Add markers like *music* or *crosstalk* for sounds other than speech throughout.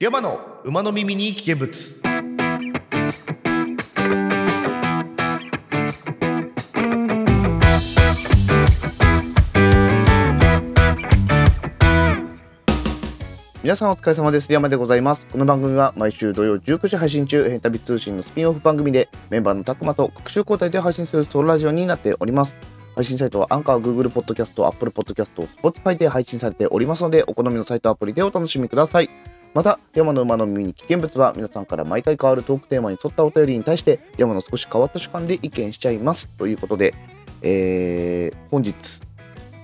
山の馬の耳に危険物。皆さんお疲れ様です。山でございます。この番組は毎週土曜19時配信中ヘンタビ通信のスピンオフ番組でメンバーのたくまと各週交代で配信するソロラジオになっております。配信サイトはアンカー、Google Podcast、Apple Podcast、Spotify で配信されておりますのでお好みのサイトアプリでお楽しみください。また山の馬の耳に危険物は皆さんから毎回変わるトークテーマに沿ったお便りに対して山の少し変わった主観で意見しちゃいますということで、えー、本日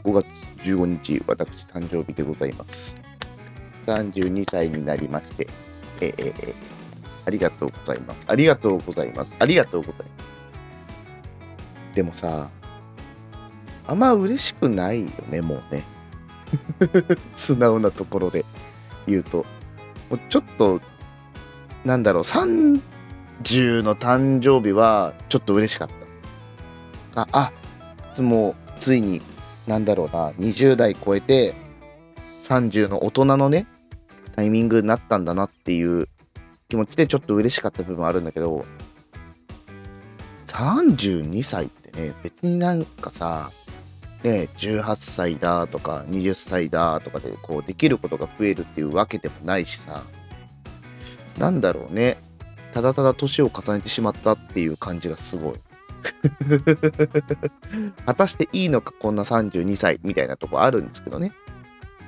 5月15日私誕生日でございます。32歳になりまして、えー、えー、ありがとうございます。ありがとうございます。ありがとうございます。でもさあんま嬉しくないよねもうね。*laughs* 素直なところで言うと。もうちょっと、なんだろう、30の誕生日はちょっと嬉しかった。あ、あ、もうついに、なんだろうな、20代超えて、30の大人のね、タイミングになったんだなっていう気持ちでちょっと嬉しかった部分あるんだけど、32歳ってね、別になんかさ、ね、18歳だとか20歳だとかでこうできることが増えるっていうわけでもないしさ。なんだろうね。ただただ年を重ねてしまったっていう感じがすごい。*laughs* 果たしていいのかこんな32歳みたいなとこあるんですけどね。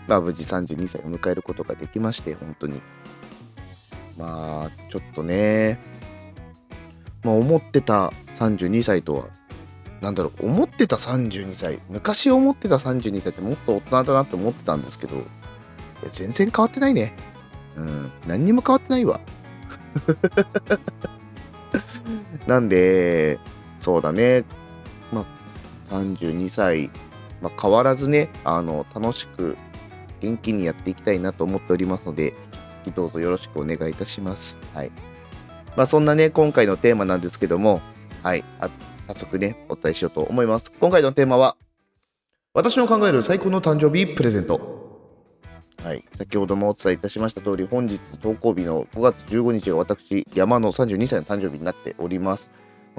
まあ無事32歳を迎えることができまして本当に。まあちょっとね。まあ思ってた32歳とはなんだろう思ってた32歳昔思ってた32歳ってもっと大人だなって思ってたんですけど全然変わってないね。うん何にも変わってないわ。なんでそうだね。まあ32歳、まあ、変わらずねあの楽しく元気にやっていきたいなと思っておりますので引き続きどうぞよろしくお願いいたします。はい。まあそんなね今回のテーマなんですけどもはい早速ね、お伝えしようと思います。今回のテーマは、私の考える最高の誕生日プレゼント。はい、先ほどもお伝えいたしました通り、本日投稿日の5月15日が私、山の32歳の誕生日になっております。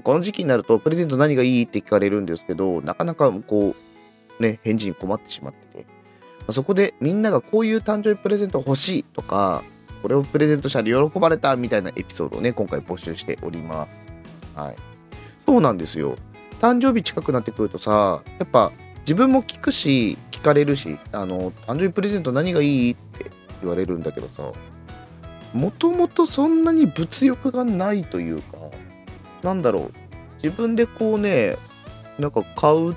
この時期になると、プレゼント何がいいって聞かれるんですけど、なかなかこう、ね、返事に困ってしまってて、そこでみんながこういう誕生日プレゼント欲しいとか、これをプレゼントしたら喜ばれたみたいなエピソードをね、今回募集しております。はい。そうなんですよ。誕生日近くなってくるとさ、やっぱ自分も聞くし、聞かれるし、あの、誕生日プレゼント何がいいって言われるんだけどさ、もともとそんなに物欲がないというか、なんだろう、自分でこうね、なんか買うっ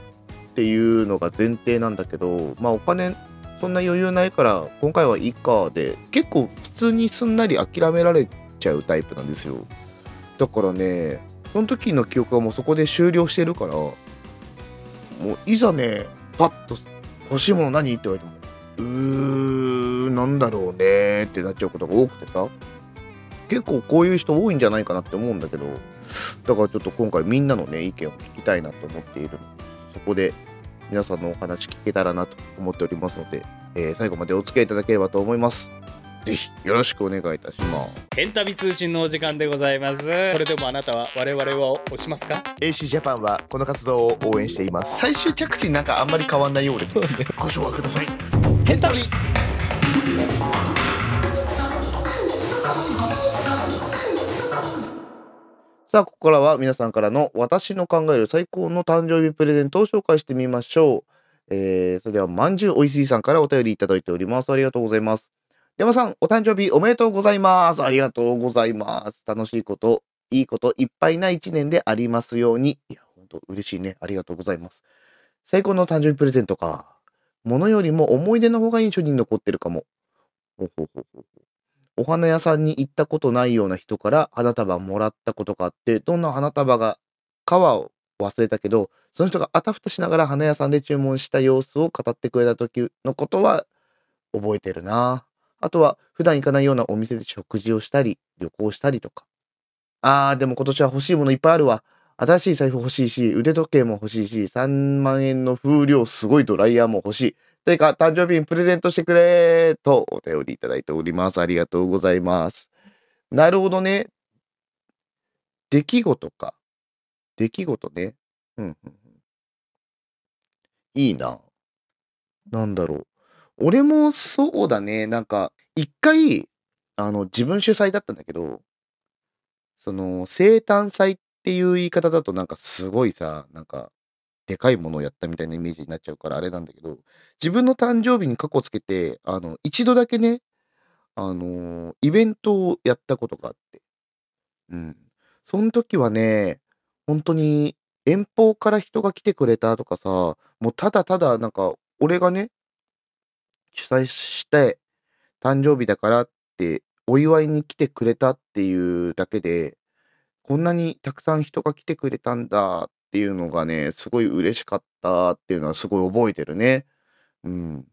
ていうのが前提なんだけど、まあお金そんな余裕ないから今回はいいかで結構普通にすんなり諦められちゃうタイプなんですよだからねその時の記憶はもうそこで終了してるからもういざねパッと欲しいもの何？って言われてもうーなんだろうねってなっちゃうことが多くてさ。結構こういう人多いんじゃないかなって思うんだけどだからちょっと今回みんなのね意見を聞きたいなと思っている。のでそこで皆さんのお話聞けたらなと思っておりますので、えー、最後までお付き合いいただければと思います。ぜひよろしくお願いいたします。ヘンタビ通信のお時間でございます。それでもあなたは我々を押しますか？AC ジャパンはこの活動を応援しています。最終着地なんかあんまり変わんないようで。ご紹介ください。ヘンタビさあここからは皆さんからの私の考える最高の誕生日プレゼントを紹介してみましょう。えー、それでは、まんじゅうおいしいさんからお便りいただいております。ありがとうございます。山さん、お誕生日おめでとうございます。ありがとうございます。楽しいこと、いいこと、いっぱいな一年でありますように。いや、ほんと嬉しいね。ありがとうございます。最高の誕生日プレゼントか。ものよりも思い出の方が印象に残ってるかも。ほほほほお花屋さんに行ったことないような人から花束もらったことがあって、どんな花束がかは忘れたけど、その人があたふたしながら花屋さんで注文した様子を語ってくれた時のことは覚えてるな。あとは、普段行かないようなお店で食事をしたり、旅行したりとか。あー、でも今年は欲しいものいっぱいあるわ。新しい財布欲しいし、腕時計も欲しいし、3万円の風量すごいドライヤーも欲しい。てか、誕生日にプレゼントしてくれとお便りいただいております。ありがとうございます。なるほどね。出来事か。出来事ね。うん、うんうん。いいな。なんだろう。俺もそうだね。なんか、一回、あの、自分主催だったんだけど、その、生誕祭っていう言い方だとなんかすごいさ、なんか、でかいものをやったみたいなイメージになっちゃうからあれなんだけど、自分の誕生日に過去つけて、あの、一度だけね、あの、イベントをやったことがあって。うん。その時はね、本当に遠方から人が来てくれたとかさ、もうただただなんか、俺がね、主催して、誕生日だからって、お祝いに来てくれたっていうだけで、こんなにたくさん人が来てくれたんだっていうのがね、すごい嬉しかったっていうのはすごい覚えてるね。うん。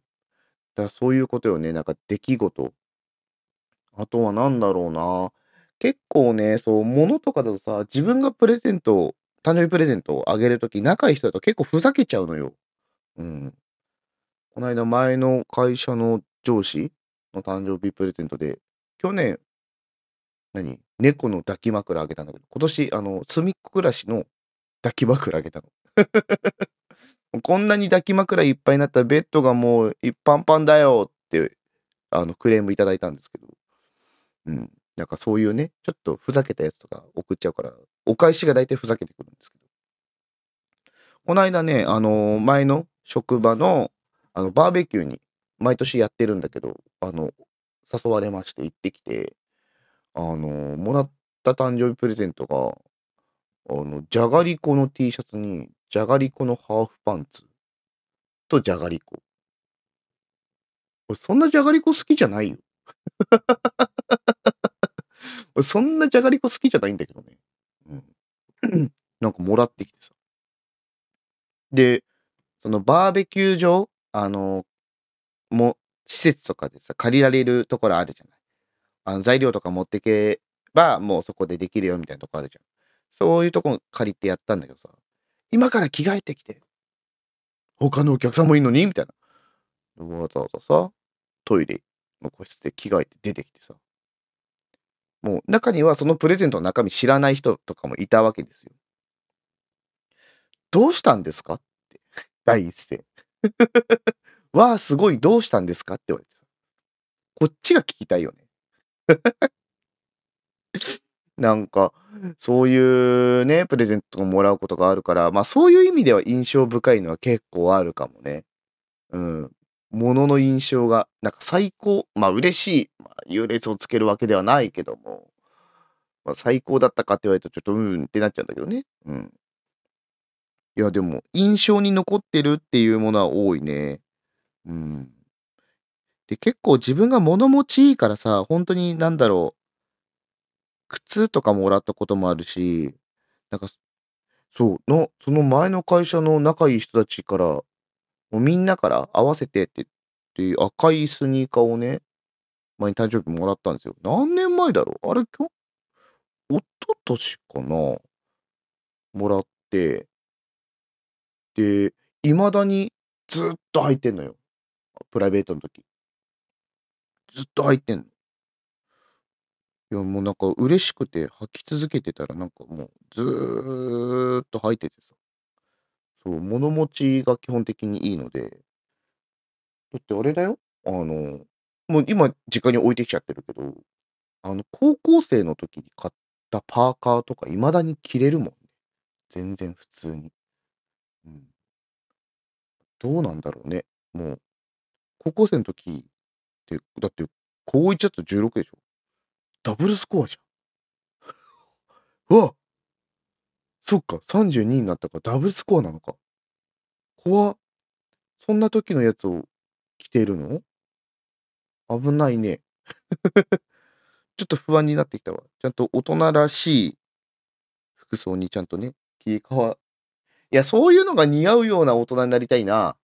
だそういうことよね。なんか出来事。あとは何だろうな。結構ね、そう、物とかだとさ、自分がプレゼント、誕生日プレゼントをあげるとき、仲いい人だと結構ふざけちゃうのよ。うん。この間前の会社の上司の誕生日プレゼントで、去年、何？猫の抱き枕あげたんだけど、今年、あの、隅っこ暮らしの抱き枕あげたの。*laughs* こんなに抱き枕いっぱいになったらベッドがもういっぱんぱんだよって、あの、クレームいただいたんですけど、うん。なんかそういうね、ちょっとふざけたやつとか送っちゃうから、お返しが大体ふざけてくるんですけど。この間ね、あの前の職場の、あの、バーベキューに毎年やってるんだけど、あの、誘われまして行ってきて、あのもらった誕生日プレゼントが、あの、じゃがりこの T シャツに、じゃがりこのハーフパンツとじゃがりこ。俺そんなじゃがりこ好きじゃないよ。俺 *laughs* そんなじゃがりこ好きじゃないんだけどね。うん。*clears throat* なんかもらってきてさ。で、そのバーベキュー場、あの、も、施設とかでさ、借りられるところあるじゃない。あの材料とか持ってけば、もうそこでできるよみたいなとこあるじゃん。そういうとこ借りてやったんだけどさ、今から着替えてきて、他のお客さんもいいのにみたいな。わざわざさ、トイレの個室で着替えて出てきてさ、もう中にはそのプレゼントの中身知らない人とかもいたわけですよ。どうしたんですかって、第一声。*laughs* わあ、すごい、どうしたんですか？って言われてさ。こっちが聞きたいよね。*laughs* なんか、そういうね、プレゼントをもらうことがあるから、まあそういう意味では印象深いのは結構あるかもね。うん。ものの印象が、なんか最高、まあ嬉しい、まあ、優劣をつけるわけではないけども、まあ、最高だったかって言われるとちょっとうんってなっちゃうんだけどね。うん。いやでも、印象に残ってるっていうものは多いね。うん。で、結構自分が物持ちいいからさ、本当になんだろう。靴とかもらったこともあるし、なんか、そう、の、その前の会社の仲いい人たちから、もうみんなから合わせてってっていう、赤いスニーカーをね、前に誕生日もらったんですよ。何年前だろう？あれ、今日、おととしかな？もらって、で、未だにずっと履いてんのよ。プライベートの時。ずっと履いてんの。いや、もうなんか嬉しくて履き続けてたらなんかもうずーっと履いててさ。そう、物持ちが基本的にいいので。だってあれだよ。あの、もう今実家に置いてきちゃってるけど、あの、高校生の時に買ったパーカーとか未だに着れるもんね。全然普通に。どうなんだろうね。もう、高校生の時って、だって高1だと16でしょダブルスコアじゃん。*laughs* うわそっか、32になったからダブルスコアなのか。怖っそんな時のやつを着てるの？危ないね。*laughs* ちょっと不安になってきたわ。ちゃんと大人らしい服装にちゃんとね、切り替わ、いや、そういうのが似合うような大人になりたいな。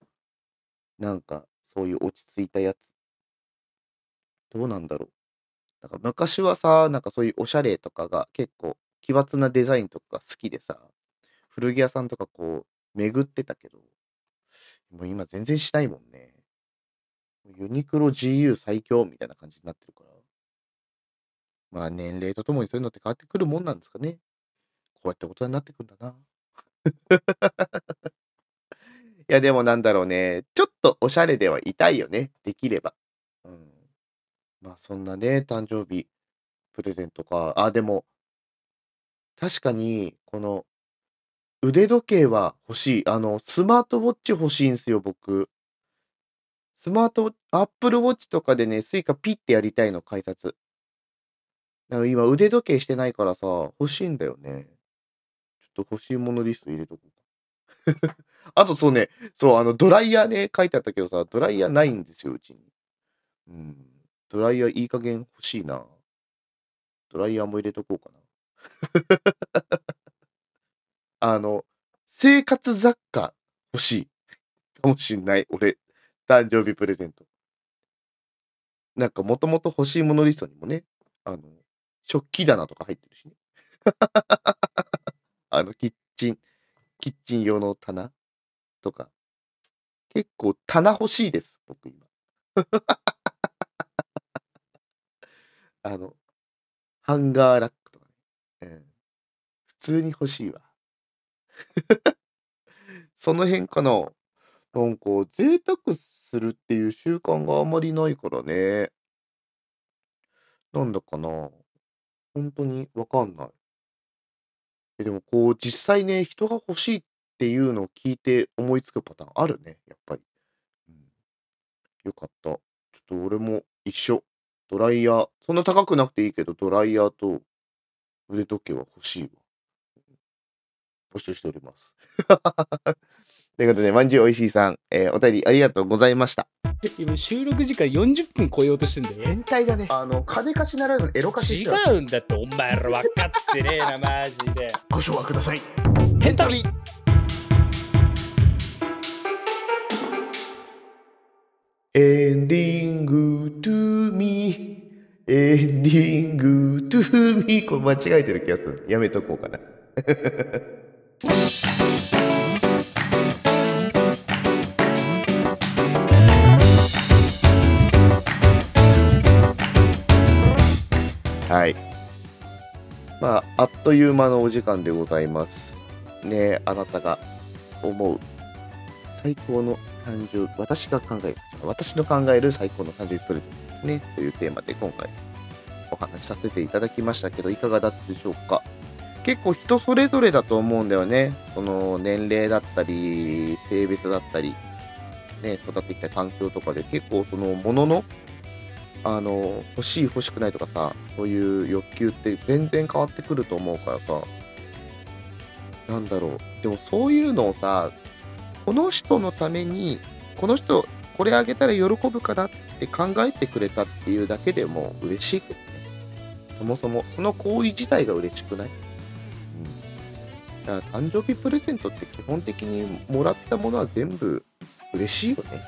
なんか、そういう落ち着いたやつ。どうなんだろう。なんか昔はさ、なんかそういうおしゃれとかが結構奇抜なデザインとか好きでさ、古着屋さんとかこう巡ってたけど、もう今全然しないもんね。ユニクロ GU 最強みたいな感じになってるから。まあ年齢とともにそういうのって変わってくるもんなんですかね。こうやって大人になってくんだな。*laughs* いやでもなんだろうね。ちょっとおしゃれではいたいよね。できれば。うん。まあそんなね、誕生日プレゼントか。あ、でも、確かに、この、腕時計は欲しい。あの、スマートウォッチ欲しいんすよ、僕。スマート、アップルウォッチとかでね、スイカピッてやりたいの、改札。だか今、腕時計してないからさ、欲しいんだよね。ちょっと欲しいものリスト入れとこうか。*laughs* あとそうね、そう、あの、ドライヤーね、書いてあったけどさ、ドライヤーないんですよ、うちに。うん。ドライヤーいい加減欲しいな。ドライヤーも入れとこうかな。*laughs* あの、生活雑貨欲しい。*laughs* かもしんない。俺、誕生日プレゼント。なんかもともと欲しいものリストにもね、あの、食器棚とか入ってるしね。あの、キッチン、キッチン用の棚？とか。結構棚欲しいです、僕今。*laughs* あの、ハンガーラックとかね。うん。普通に欲しいわ。*laughs* その辺かな。なんか、贅沢するっていう習慣があまりないからね。なんだかな。本当にわかんない。え、でもこう、実際ね、人が欲しいっていうのを聞いて思いつくパターンあるね、やっぱり。うん。よかった。ちょっと俺も一緒。ドライヤー、そんな高くなくていいけど、ドライヤーと腕時計は欲しいわ。募集しております。*laughs* ということで、まんじゅうおいしいさん、えーお便りありがとうございました。今収録時間40分超えようとしてんだよ変態だね。あの、金貸しならぬエロ貸し違うんだってお前ら分かってねえなマジでご唱和くださいヘンタリエンディングトゥーミー。エンディングトゥーミー。これ間違えてる気がする。やめとこうかな。はい。まあ、あっという間のお時間でございます。ねえあなたが思う最高の誕生日、私が考える、私の考える最高の誕生日プレゼントですね。というテーマで今回お話しさせていただきましたけど、いかがだったでしょうか？結構人それぞれだと思うんだよね。その年齢だったり、性別だったり、ね、育ってきた環境とかで結構そのものの、あの、欲しい欲しくないとかさ、そういう欲求って全然変わってくると思うからさ、なんだろう。でもそういうのをさ、この人のために、この人、これあげたら喜ぶかなって考えてくれたっていうだけでも嬉しいけどね。そもそも、その行為自体が嬉しくない？うん。だから誕生日プレゼントって基本的にもらったものは全部嬉しいよね。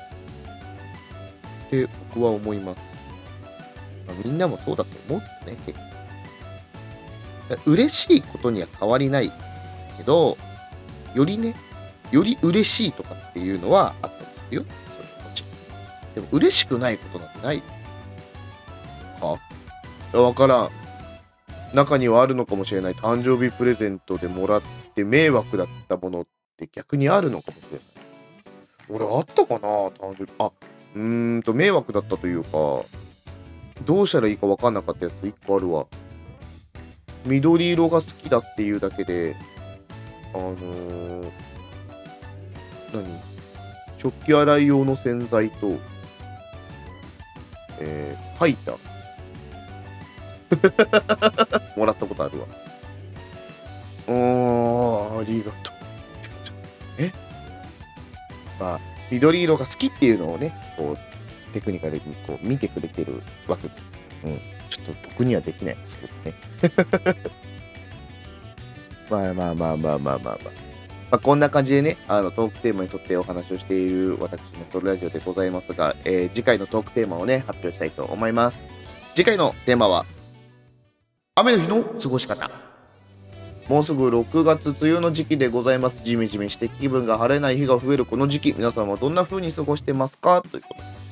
って僕は思います。まあみんなもそうだと思うけどね、結構。嬉しいことには変わりないけど、よりね、より嬉しいとかっていうのはあったりするよ。それもちろん。でも嬉しくないことなんてないかわからん。中にはあるのかもしれない。誕生日プレゼントでもらって迷惑だったものって逆にあるのかもしれない。俺あったかな誕生日。あ、うーんと迷惑だったというか、どうしたらいいかわかんなかったやつ1個あるわ。緑色が好きだっていうだけで、あのー、何？食器洗い用の洗剤と、えー、ハイター。*laughs* もらったことあるわ。うーん、ありがとう。*laughs* え？まあ、緑色が好きっていうのをね、こう、テクニカルにこう見てくれてるわけです。うん。ちょっと僕にはできない。そうですね。*laughs* まあまあまあまあまあまあまあ。まあ、こんな感じでね、あのトークテーマに沿ってお話をしている私のソロラジオでございますが、えー次回のトークテーマをね、発表したいと思います。次回のテーマは、雨の日の過ごし方。もうすぐ6月梅雨の時期でございます。ジメジメして気分が晴れない日が増えるこの時期、皆さんはどんな風に過ごしてますか？ということです。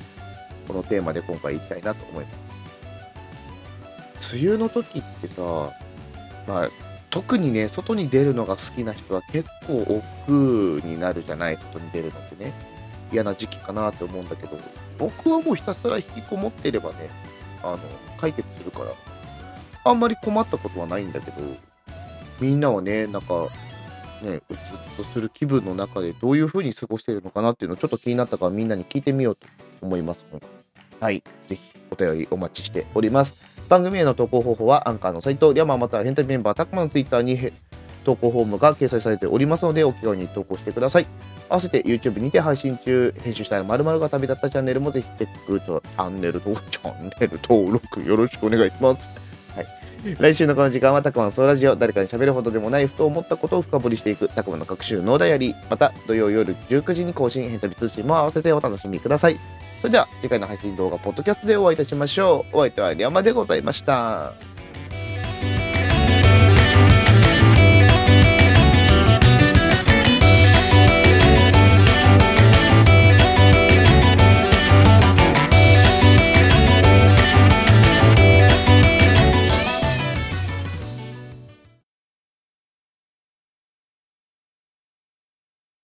このテーマで今回いきたいなと思います。梅雨の時ってさまあ特にね外に出るのが好きな人は結構億劫になるじゃない外に出るのってね。嫌な時期かなって思うんだけど僕はもうひたすら引きこもってればねあの解決するから。あんまり困ったことはないんだけどみんなはねなんかねうつっとする気分の中でどういう風に過ごしているのかなっていうのをちょっと気になったからみんなに聞いてみようと思いますはいぜひお便りお待ちしております。番組への投稿方法はアンカーのサイトリャマまたは変態メンバータクマのツイッターに投稿フォームが掲載されておりますのでお気軽に投稿してください。合わせて YouTube にて配信中、編集したら〇〇が旅立ったチャンネルもぜひチェック。と、チャンネル登録よろしくお願いします。*laughs* 来週のこの時間は、たくまのソーラジオ、誰かに喋るほどでもない、ふと思ったことを深掘りしていく、たくまの各週のダイアリー、また土曜夜19時に更新、ヘンタリ通信も合わせてお楽しみください。それでは、次回の配信動画、ポッドキャストでお会いいたしましょう。お相手はリャマでございました。